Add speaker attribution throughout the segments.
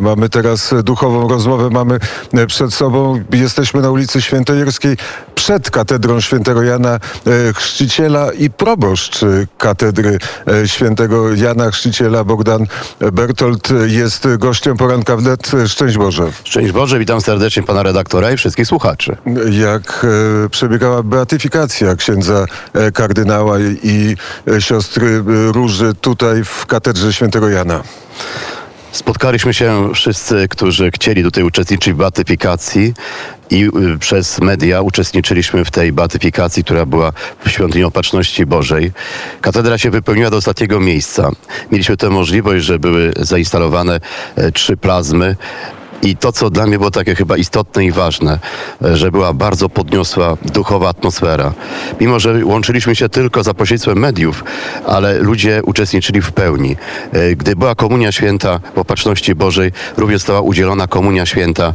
Speaker 1: Mamy teraz duchową rozmowę, mamy przed sobą, jesteśmy na ulicy Świętojerskiej przed katedrą świętego Jana e, Chrzciciela i proboszcz katedry e, świętego Jana Chrzciciela Bogdan Bertolt jest gościem poranka wnet. Szczęść Boże.
Speaker 2: Szczęść Boże, witam serdecznie pana redaktora i wszystkich słuchaczy.
Speaker 1: Jak e, przebiegała beatyfikacja księdza e, kardynała i, e, siostry e, Róży tutaj w katedrze świętego Jana?
Speaker 2: Spotkaliśmy się wszyscy, którzy chcieli tutaj uczestniczyć w beatyfikacji i y, przez media uczestniczyliśmy w tej beatyfikacji, która była w Świątyni Opatrzności Bożej. Katedra się wypełniła do ostatniego miejsca. Mieliśmy tę możliwość, że były zainstalowane e, trzy plazmy. I to, co dla mnie było takie chyba istotne i ważne, e, że była bardzo podniosła duchowa atmosfera. Mimo, że łączyliśmy się tylko za pośrednictwem mediów, ale ludzie uczestniczyli w pełni. E, Gdy była Komunia Święta w Opatrzności Bożej, również została udzielona Komunia Święta e,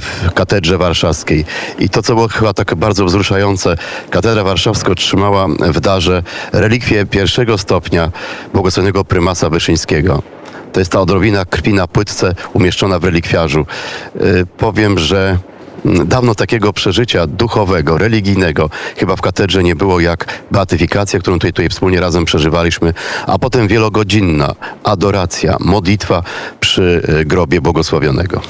Speaker 2: w Katedrze Warszawskiej. I to, co było chyba tak bardzo wzruszające, Katedra Warszawska otrzymała w darze relikwię pierwszego stopnia błogosławionego prymasa Wyszyńskiego. To jest ta odrobina krwi na płytce umieszczona w relikwiarzu. Yy, powiem, że mm, dawno takiego przeżycia duchowego, religijnego chyba w katedrze nie było jak beatyfikacja, którą tutaj, tutaj wspólnie razem przeżywaliśmy, a potem wielogodzinna adoracja, modlitwa przy yy, grobie błogosławionego.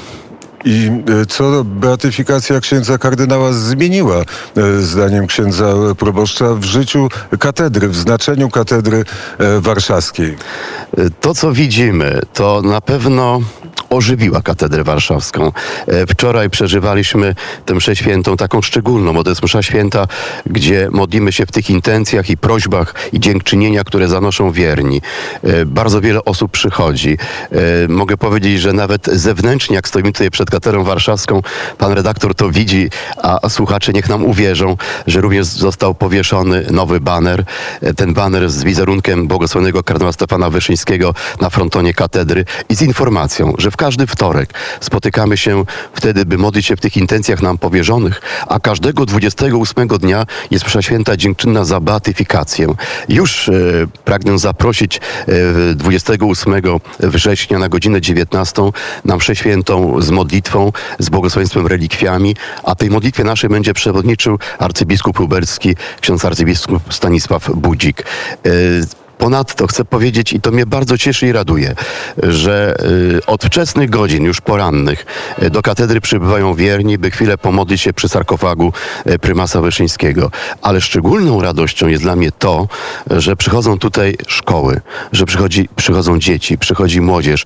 Speaker 1: I e, co beatyfikacja księdza kardynała zmieniła, e, zdaniem księdza proboszcza, w życiu katedry, w znaczeniu katedry e, warszawskiej?
Speaker 2: To, co widzimy, to na pewno ożywiła katedrę warszawską. E, Wczoraj przeżywaliśmy tę mszę świętą taką szczególną, bo to jest msza święta, gdzie modlimy się w tych intencjach i prośbach i dziękczynienia, które zanoszą wierni. E, Bardzo wiele osób przychodzi. E, Mogę powiedzieć, że nawet zewnętrznie, jak stoimy tutaj przed katedrą warszawską, pan redaktor to widzi, a słuchacze niech nam uwierzą, że również został powieszony nowy baner. Ten baner z wizerunkiem błogosławionego kardynała Stefana Wyszyńskiego na frontonie katedry i z informacją, że w każdy wtorek spotykamy się wtedy, by modlić się w tych intencjach nam powierzonych, a każdego 28 dnia jest msza święta dziękczynna za beatyfikację. Już e, pragnę zaprosić e, 28 września na godzinę 19 na mszę świętą z modlitwą, z błogosławieństwem relikwiami, a tej modlitwie naszej będzie przewodniczył arcybiskup lubelski, ksiądz arcybiskup Stanisław Budzik. E, Ponadto chcę powiedzieć, i to mnie bardzo cieszy i raduje, że y, od wczesnych godzin, już porannych, y, do katedry przybywają wierni, by chwilę pomodlić się przy sarkofagu y, prymasa Wyszyńskiego. Ale szczególną radością jest dla mnie to, że przychodzą tutaj szkoły, że przychodzi, przychodzą dzieci, przychodzi młodzież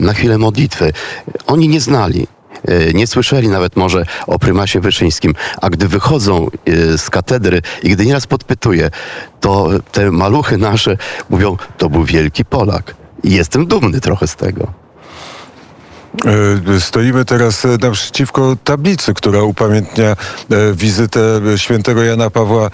Speaker 2: na chwilę modlitwy. Oni nie znali nie słyszeli nawet może o prymasie Wyszyńskim, a gdy wychodzą e, z katedry i gdy nieraz podpytuję, to te maluchy nasze mówią, to był wielki Polak. I jestem dumny trochę z tego.
Speaker 1: E, Stoimy teraz e, naprzeciwko tablicy, która upamiętnia e, wizytę świętego Jana Pawła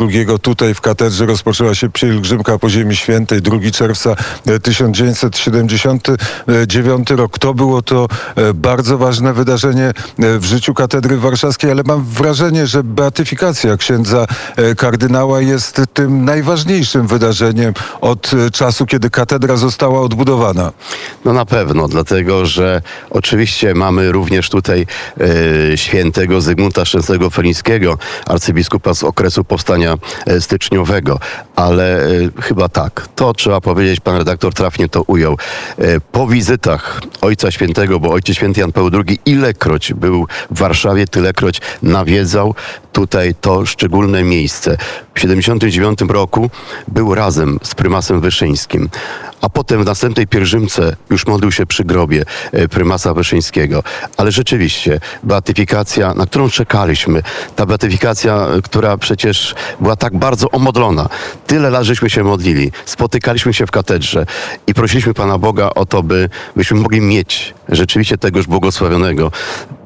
Speaker 1: II. Tutaj w katedrze rozpoczęła się pielgrzymka po Ziemi Świętej 2 czerwca 1979 rok. To było to bardzo ważne wydarzenie w życiu katedry warszawskiej, ale mam wrażenie, że beatyfikacja księdza kardynała jest tym najważniejszym wydarzeniem od czasu, kiedy katedra została odbudowana.
Speaker 2: No na pewno, dlatego że oczywiście mamy również tutaj e, świętego Zygmunta Szczęsnego Felińskiego, arcybiskupa z okresu powstania e, styczniowego, ale e, chyba tak, to trzeba powiedzieć, pan redaktor trafnie to ujął. E, po wizytach Ojca Świętego, bo Ojciec Święty Jan Paweł II ilekroć był w Warszawie, tylekroć nawiedzał tutaj to szczególne miejsce. W 79 roku był razem z prymasem Wyszyńskim, a potem w następnej pielgrzymce już modlił się przy grobie e, prymasa Wyszyńskiego. Ale rzeczywiście, beatyfikacja, na którą czekaliśmy, ta beatyfikacja, która przecież była tak bardzo omodlona. Tyle lat żeśmy się modlili, spotykaliśmy się w katedrze i prosiliśmy Pana Boga o to, by, byśmy mogli mieć rzeczywiście tegoż błogosławionego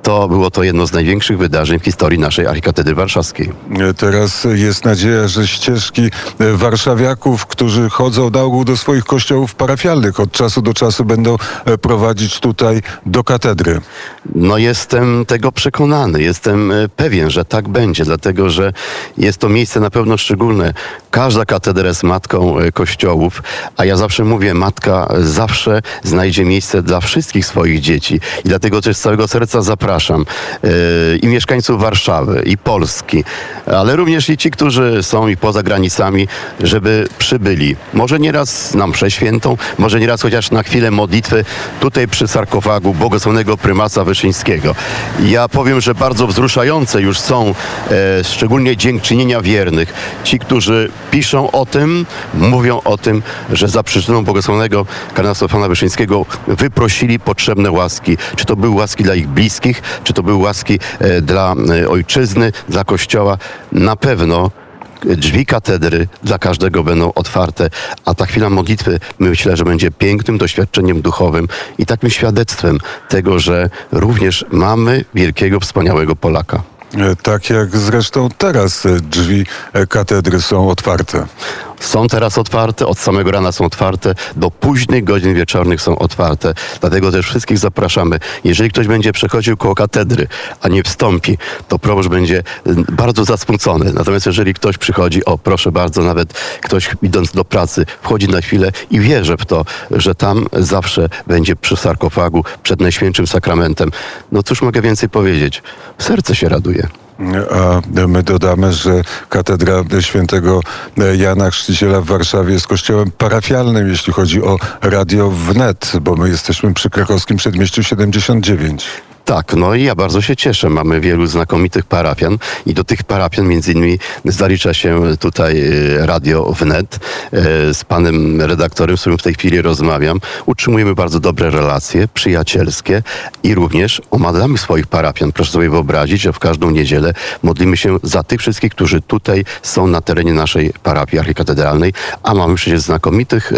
Speaker 2: to było to jedno z największych wydarzeń w historii naszej Archikatedry Warszawskiej.
Speaker 1: E, Teraz jest nadzieja, że ścieżki e, warszawiaków, którzy chodzą na ogół do swoich kościołów parafialnych, od czasu do czasu będą e, prowadzić tutaj do katedry.
Speaker 2: No jestem tego przekonany, jestem pewien, że tak będzie, dlatego że jest to miejsce na pewno szczególne. Każda katedra jest matką kościołów, a ja zawsze mówię, matka zawsze znajdzie miejsce dla wszystkich swoich dzieci i dlatego też z całego serca zapraszam e, i mieszkańców Warszawy, i Polski, ale również i ci, którzy są i poza granicami, żeby przybyli. Może nieraz na mszę świętą, może nieraz chociaż na chwilę modlitwy tutaj przy sarkofagu błogosławionego prymasa Wyszyńskiego. Ja powiem, że bardzo wzruszające już są e, szczególnie dziękczynienia wiernych. Ci, którzy piszą o tym, mówią o tym, że za przyczyną błogosławionego kardynała Stefana Wyszyńskiego wyprosili potrzebne łaski. Czy to były łaski dla ich bliskich, czy to były łaski e, dla e, ojczyzny, dla kościoła. Na pewno drzwi katedry dla każdego będą otwarte, a ta chwila modlitwy myślę, że będzie pięknym doświadczeniem duchowym i takim świadectwem tego, że również mamy wielkiego, wspaniałego Polaka.
Speaker 1: E, Tak jak zresztą teraz drzwi katedry są otwarte.
Speaker 2: Są teraz otwarte, od samego rana są otwarte, do późnych godzin wieczornych są otwarte. Dlatego też wszystkich zapraszamy. Jeżeli ktoś będzie przechodził koło katedry, a nie wstąpi, to proboszcz będzie y, bardzo zasmucony. Natomiast jeżeli ktoś przychodzi, o proszę bardzo, nawet ktoś idąc do pracy, wchodzi na chwilę i wierzy w to, że tam zawsze będzie przy sarkofagu, przed Najświętszym Sakramentem. No cóż mogę więcej powiedzieć? Serce się raduje.
Speaker 1: A my dodamy, że katedra świętego Jana Chrzciciela w Warszawie jest kościołem parafialnym, jeśli chodzi o radio wnet, bo my jesteśmy przy krakowskim przedmieściu 79.
Speaker 2: Tak, no i ja bardzo się cieszę. Mamy wielu znakomitych parafian i do tych parafian między innymi zalicza się tutaj e, Radio Wnet e, z panem redaktorem, z którym w tej chwili rozmawiam. Utrzymujemy bardzo dobre relacje, przyjacielskie i również omadamy swoich parafian. Proszę sobie wyobrazić, że w każdą niedzielę modlimy się za tych wszystkich, którzy tutaj są na terenie naszej parafii archikatedralnej, a mamy przecież znakomitych e,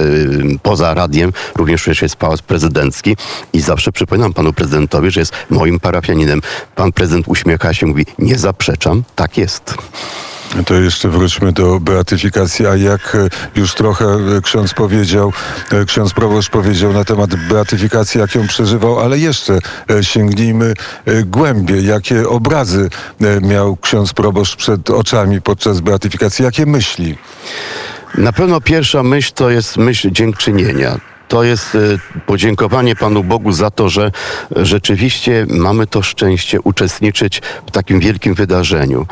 Speaker 2: poza radiem, również przecież jest pałac prezydencki i zawsze przypominam panu prezydentowi, że jest moim parafianinem. Pan prezydent uśmiecha się, mówi, nie zaprzeczam, tak jest.
Speaker 1: To jeszcze wróćmy do beatyfikacji, a jak e, już trochę e, ksiądz powiedział, e, ksiądz proboszcz powiedział na temat beatyfikacji, jak ją przeżywał, ale jeszcze sięgnijmy głębiej. Jakie obrazy miał ksiądz proboszcz przed oczami podczas beatyfikacji? Jakie myśli?
Speaker 2: Na pewno pierwsza myśl to jest myśl dziękczynienia. To jest y, podziękowanie Panu Bogu za to, że rzeczywiście mamy to szczęście uczestniczyć w takim wielkim wydarzeniu.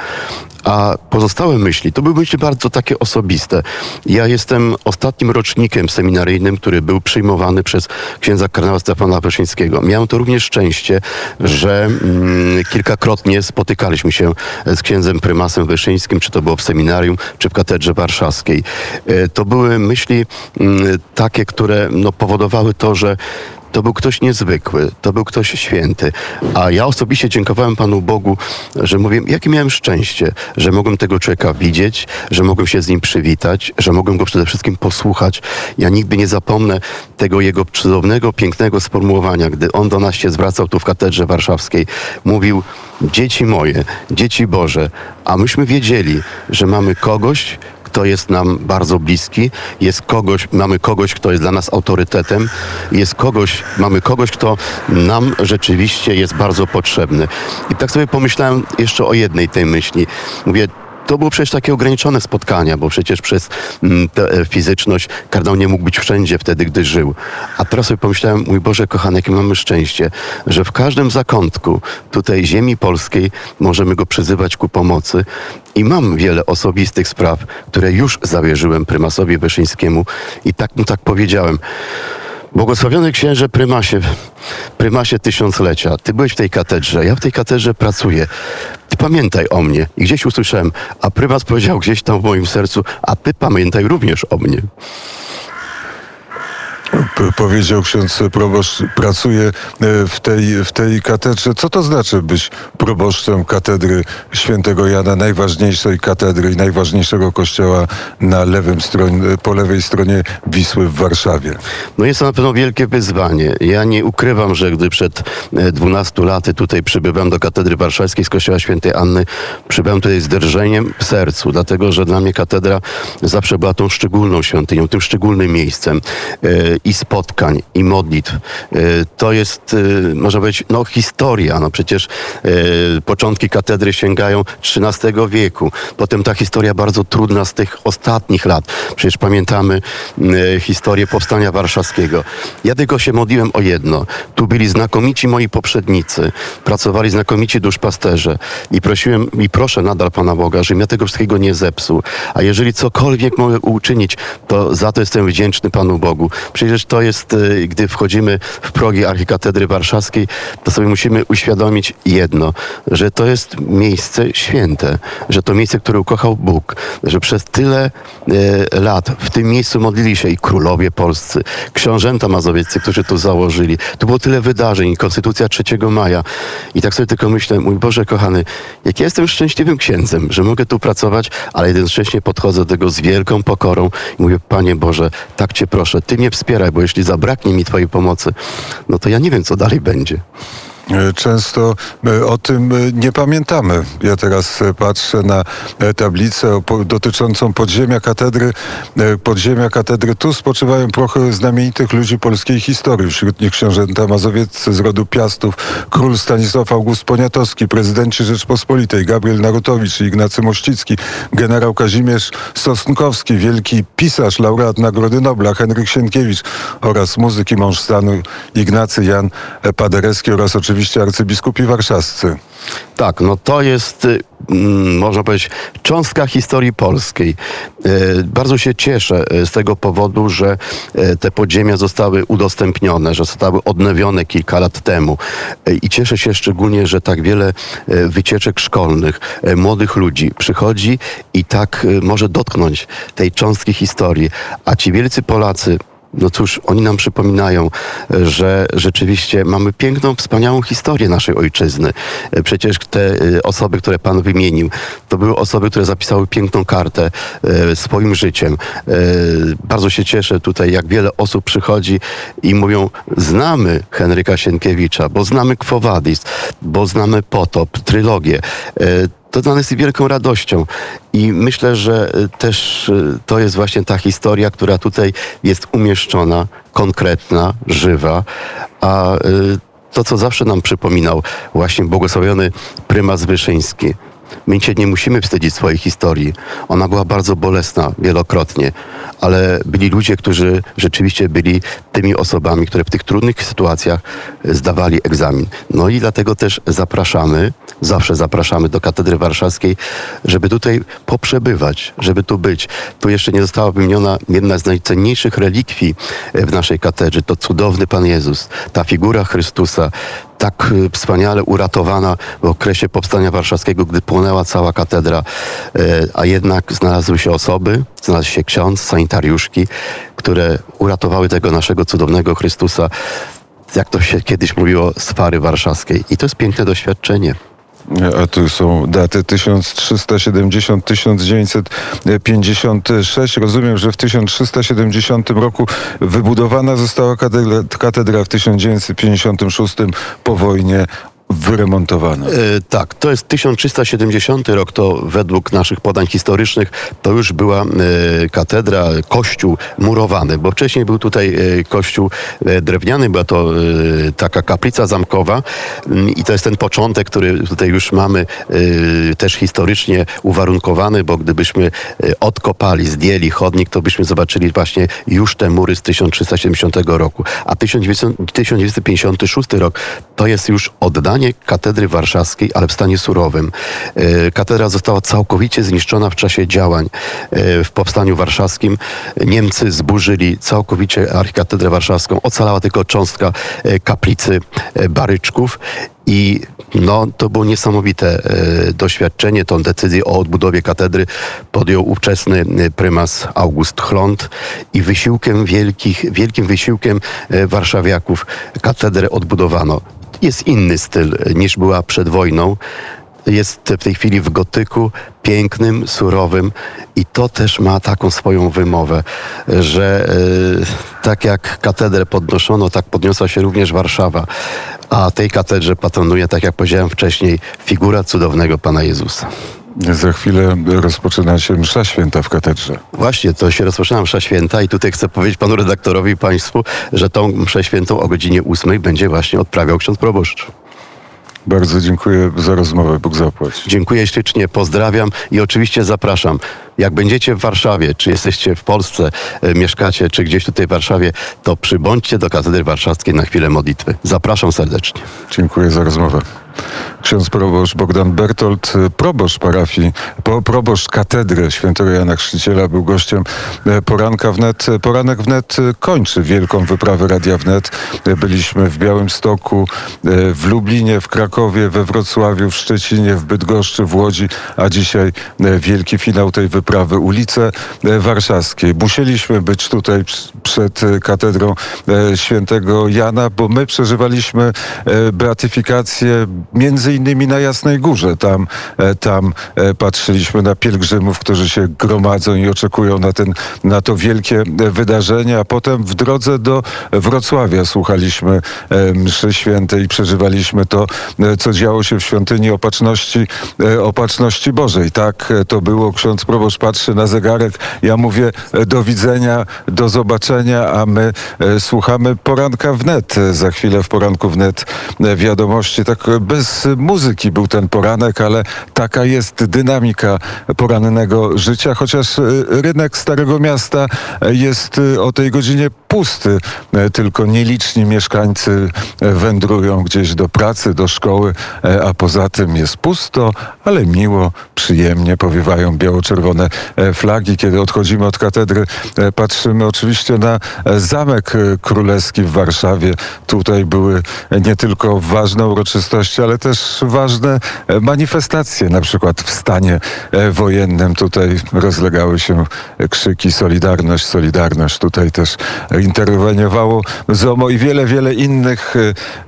Speaker 2: A pozostałe myśli, to były myśli bardzo takie osobiste. Ja jestem ostatnim rocznikiem seminaryjnym, który był przyjmowany przez księdza kardynała Stefana Wyszyńskiego. Miałem to również szczęście, że mm, kilkakrotnie spotykaliśmy się z księdzem prymasem Wyszyńskim, czy to było w seminarium, czy w katedrze warszawskiej. E, To były myśli mm, takie, które no, powodowały to, że to był ktoś niezwykły, to był ktoś święty. A ja osobiście dziękowałem Panu Bogu, że mówię, jakie miałem szczęście, że mogłem tego człowieka widzieć, że mogłem się z nim przywitać, że mogłem go przede wszystkim posłuchać. Ja nigdy nie zapomnę tego jego cudownego, pięknego sformułowania, gdy on do nas się zwracał tu w katedrze warszawskiej. Mówił, dzieci moje, dzieci Boże, a myśmy wiedzieli, że mamy kogoś, kto jest nam bardzo bliski, jest kogoś, mamy kogoś, kto jest dla nas autorytetem, jest kogoś, mamy kogoś, kto nam rzeczywiście jest bardzo potrzebny. I tak sobie pomyślałem jeszcze o jednej tej myśli. Mówię, to było przecież takie ograniczone spotkania, bo przecież przez mm, tę e, fizyczność kardynał nie mógł być wszędzie wtedy, gdy żył. A teraz sobie pomyślałem, mój Boże kochany, jakie mamy szczęście, że w każdym zakątku tutaj ziemi polskiej możemy go przyzywać ku pomocy. I mam wiele osobistych spraw, które już zawierzyłem prymasowi Wyszyńskiemu i tak mu tak powiedziałem. Błogosławiony księże prymasie, prymasie tysiąclecia, ty byłeś w tej katedrze, ja w tej katedrze pracuję. Pamiętaj o mnie. I gdzieś usłyszałem, a prymas powiedział gdzieś tam w moim sercu, a ty pamiętaj również o mnie.
Speaker 1: Powiedział ksiądz proboszcz, pracuje e, w tej, w tej katedrze. Co to znaczy być proboszczem katedry świętego Jana, najważniejszej katedry i najważniejszego kościoła na lewym stronie, po lewej stronie Wisły w Warszawie?
Speaker 2: No jest to na pewno wielkie wyzwanie. Ja nie ukrywam, że gdy przed e, 12 laty tutaj przybywałem do Katedry Warszawskiej z Kościoła Świętej Anny, przybyłem tutaj z drżeniem w sercu, dlatego że dla mnie katedra zawsze była tą szczególną świątynią, tym szczególnym miejscem e, i spotkań, i modlitw. E, To jest, e, można powiedzieć, no historia. No przecież e, początki katedry sięgają XIII wieku. Potem ta historia bardzo trudna z tych ostatnich lat. Przecież pamiętamy historię powstania warszawskiego. Ja tylko się modliłem o jedno. Tu byli znakomici moi poprzednicy, pracowali znakomici duszpasterze i prosiłem i proszę nadal Pana Boga, żebym ja tego wszystkiego nie zepsuł. A jeżeli cokolwiek mogę uczynić, to za to jestem wdzięczny Panu Bogu. Przecież to jest, e, gdy wchodzimy w progi Archikatedry Warszawskiej, to sobie musimy uświadomić jedno, że to jest miejsce święte, że to miejsce, które ukochał Bóg, że przez tyle e, lat w tym miejscu modlili się i królowie polscy, książęta mazowieccy, którzy tu założyli. Tu było tyle wydarzeń, Konstytucja 3 maja. I tak sobie tylko myślę, mój Boże kochany, jak ja jestem szczęśliwym księdzem, że mogę tu pracować, ale jednocześnie podchodzę do tego z wielką pokorą i mówię, Panie Boże, tak Cię proszę, Ty mnie wspieraj, bo jeśli zabraknie mi Twojej pomocy, no to ja nie wiem, co dalej będzie.
Speaker 1: E, Często e, o tym e, nie pamiętamy. Ja teraz patrzę na tablicę dotyczącą podziemia katedry. Podziemia katedry. Tu spoczywają prochy znamienitych ludzi polskiej historii. Wśród nich książęta mazowieccy z rodu Piastów, król Stanisław August Poniatowski, prezydenci Rzeczpospolitej, Gabriel Narutowicz i Ignacy Mościcki, generał Kazimierz Sosnkowski, wielki pisarz, laureat Nagrody Nobla, Henryk Sienkiewicz oraz muzyk i mąż stanu Ignacy Jan Paderewski oraz oczywiście arcybiskupi warszawscy.
Speaker 2: Tak, no to jest, y, mm, można powiedzieć, cząstka historii polskiej. Y, Bardzo się cieszę y, z tego powodu, że te podziemia zostały udostępnione, że zostały odnowione kilka lat temu. I cieszę się szczególnie, że tak wiele wycieczek szkolnych, młodych ludzi przychodzi i tak może dotknąć tej cząstki historii. A ci wielcy Polacy, no cóż, oni nam przypominają, e, że rzeczywiście mamy piękną, wspaniałą historię naszej ojczyzny. E, Przecież te e, osoby, które Pan wymienił, to były osoby, które zapisały piękną kartę swoim życiem. Bardzo się cieszę tutaj, jak wiele osób przychodzi i mówią, znamy Henryka Sienkiewicza, bo znamy Quo Vadis, bo znamy Potop, trylogię. To dla nas jest wielką radością. I myślę, że y, też y, to jest właśnie ta historia, która tutaj jest umieszczona, konkretna, żywa, a y, to, co zawsze nam przypominał właśnie błogosławiony prymas Wyszyński. My się nie musimy wstydzić swojej historii. Ona była bardzo bolesna wielokrotnie, ale byli ludzie, którzy rzeczywiście byli tymi osobami, które w tych trudnych sytuacjach zdawali egzamin. No i dlatego też zapraszamy, zawsze zapraszamy do Katedry Warszawskiej, żeby tutaj poprzebywać, żeby tu być. Tu jeszcze nie została wymieniona jedna z najcenniejszych relikwii w naszej katedrze. To cudowny Pan Jezus, ta figura Chrystusa, tak y, wspaniale uratowana w okresie powstania warszawskiego, gdy płonęła cała katedra, e, a jednak znalazły się osoby, znalazł się ksiądz, sanitariuszki, które uratowały tego naszego cudownego Chrystusa, jak to się kiedyś mówiło, z fary warszawskiej. I to jest piękne doświadczenie.
Speaker 1: A tu są daty 1370, 1956. Rozumiem, że w 1370 roku wybudowana została katedra, katedra w 1956 po wojnie wyremontowana.
Speaker 2: E, tak, to jest 1370 rok, to według naszych podań historycznych to już była e, katedra, kościół murowany, bo wcześniej był tutaj e, kościół e, drewniany, była to e, taka kaplica zamkowa mm, i to jest ten początek, który tutaj już mamy e, też historycznie uwarunkowany, bo gdybyśmy odkopali, zdjęli chodnik, to byśmy zobaczyli właśnie już te mury z 1370 roku. A 1900 1956 rok to jest już oddanie katedry warszawskiej, ale w stanie surowym. E, Katedra została całkowicie zniszczona w czasie działań e, w powstaniu warszawskim. Niemcy zburzyli całkowicie archikatedrę warszawską. Ocalała tylko cząstka e, kaplicy Baryczków I no, to było niesamowite doświadczenie. Tą decyzję o odbudowie katedry podjął ówczesny prymas August Chlont i wysiłkiem wielkich, wielkim wysiłkiem warszawiaków katedrę odbudowano. Jest inny styl niż była przed wojną. Jest w tej chwili w gotyku, pięknym, surowym i to też ma taką swoją wymowę, że e, tak jak katedrę podnoszono, tak podniosła się również Warszawa, a tej katedrze patronuje, tak jak powiedziałem wcześniej, figura cudownego Pana Jezusa.
Speaker 1: Za chwilę rozpoczyna się msza święta w katedrze.
Speaker 2: Właśnie, to się rozpoczyna msza święta i tutaj chcę powiedzieć panu redaktorowi i państwu, że tą mszę świętą o godzinie 8 będzie właśnie odprawiał ksiądz proboszcz.
Speaker 1: Bardzo dziękuję za rozmowę. Bóg zapłać.
Speaker 2: Dziękuję ślicznie, pozdrawiam i oczywiście zapraszam. Jak będziecie w Warszawie, czy jesteście w Polsce, e, mieszkacie, czy gdzieś tutaj w Warszawie, to przybądźcie do Katedry Warszawskiej na chwilę modlitwy. Zapraszam serdecznie.
Speaker 1: Dziękuję za rozmowę. Ksiądz proboszcz Bogdan Bertolt, proboszcz parafii, po- proboszcz katedry świętego Jana Chrzciciela był gościem e, poranka wnet. Poranek wnet e, kończy wielką wyprawę Radia Wnet. Byliśmy w Białymstoku, w Lublinie, w Krakowie, we Wrocławiu, w Szczecinie, w Bydgoszczy, w Łodzi, a dzisiaj wielki finał tej wyprawy ulice warszawskie. Musieliśmy być tutaj przed katedrą świętego Jana, bo my przeżywaliśmy beatyfikację między innymi na Jasnej Górze. Tam, e, tam e, patrzyliśmy na pielgrzymów, którzy się gromadzą i oczekują na, ten, na to wielkie e, wydarzenie, a potem w drodze do Wrocławia słuchaliśmy mszy świętej i przeżywaliśmy to, co działo się w świątyni Opatrzności, Opatrzności Bożej. Tak to było. Ksiądz proboszcz patrzy na zegarek. Ja mówię do widzenia, do zobaczenia, a my słuchamy poranka wnet. Za chwilę w poranku wnet wiadomości. Tak bez muzyki był ten poranek, ale taka jest dynamika porannego życia, chociaż e, rynek Starego Miasta e, jest e, o tej godzinie pusty, tylko nieliczni mieszkańcy wędrują gdzieś do pracy, do szkoły, a poza tym jest pusto, ale miło, przyjemnie powiewają biało-czerwone flagi. Kiedy odchodzimy od katedry, patrzymy oczywiście na Zamek Królewski w Warszawie. Tutaj były nie tylko ważne uroczystości, ale też ważne e, manifestacje, na przykład w stanie e, wojennym. Tutaj rozlegały się krzyki Solidarność, Solidarność. Tutaj też interweniowało ZOMO i wiele, wiele innych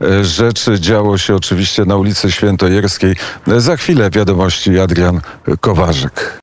Speaker 1: e, rzeczy działo się oczywiście na ulicy Świętojerskiej. Za chwilę wiadomości Adrian Kowarzyk.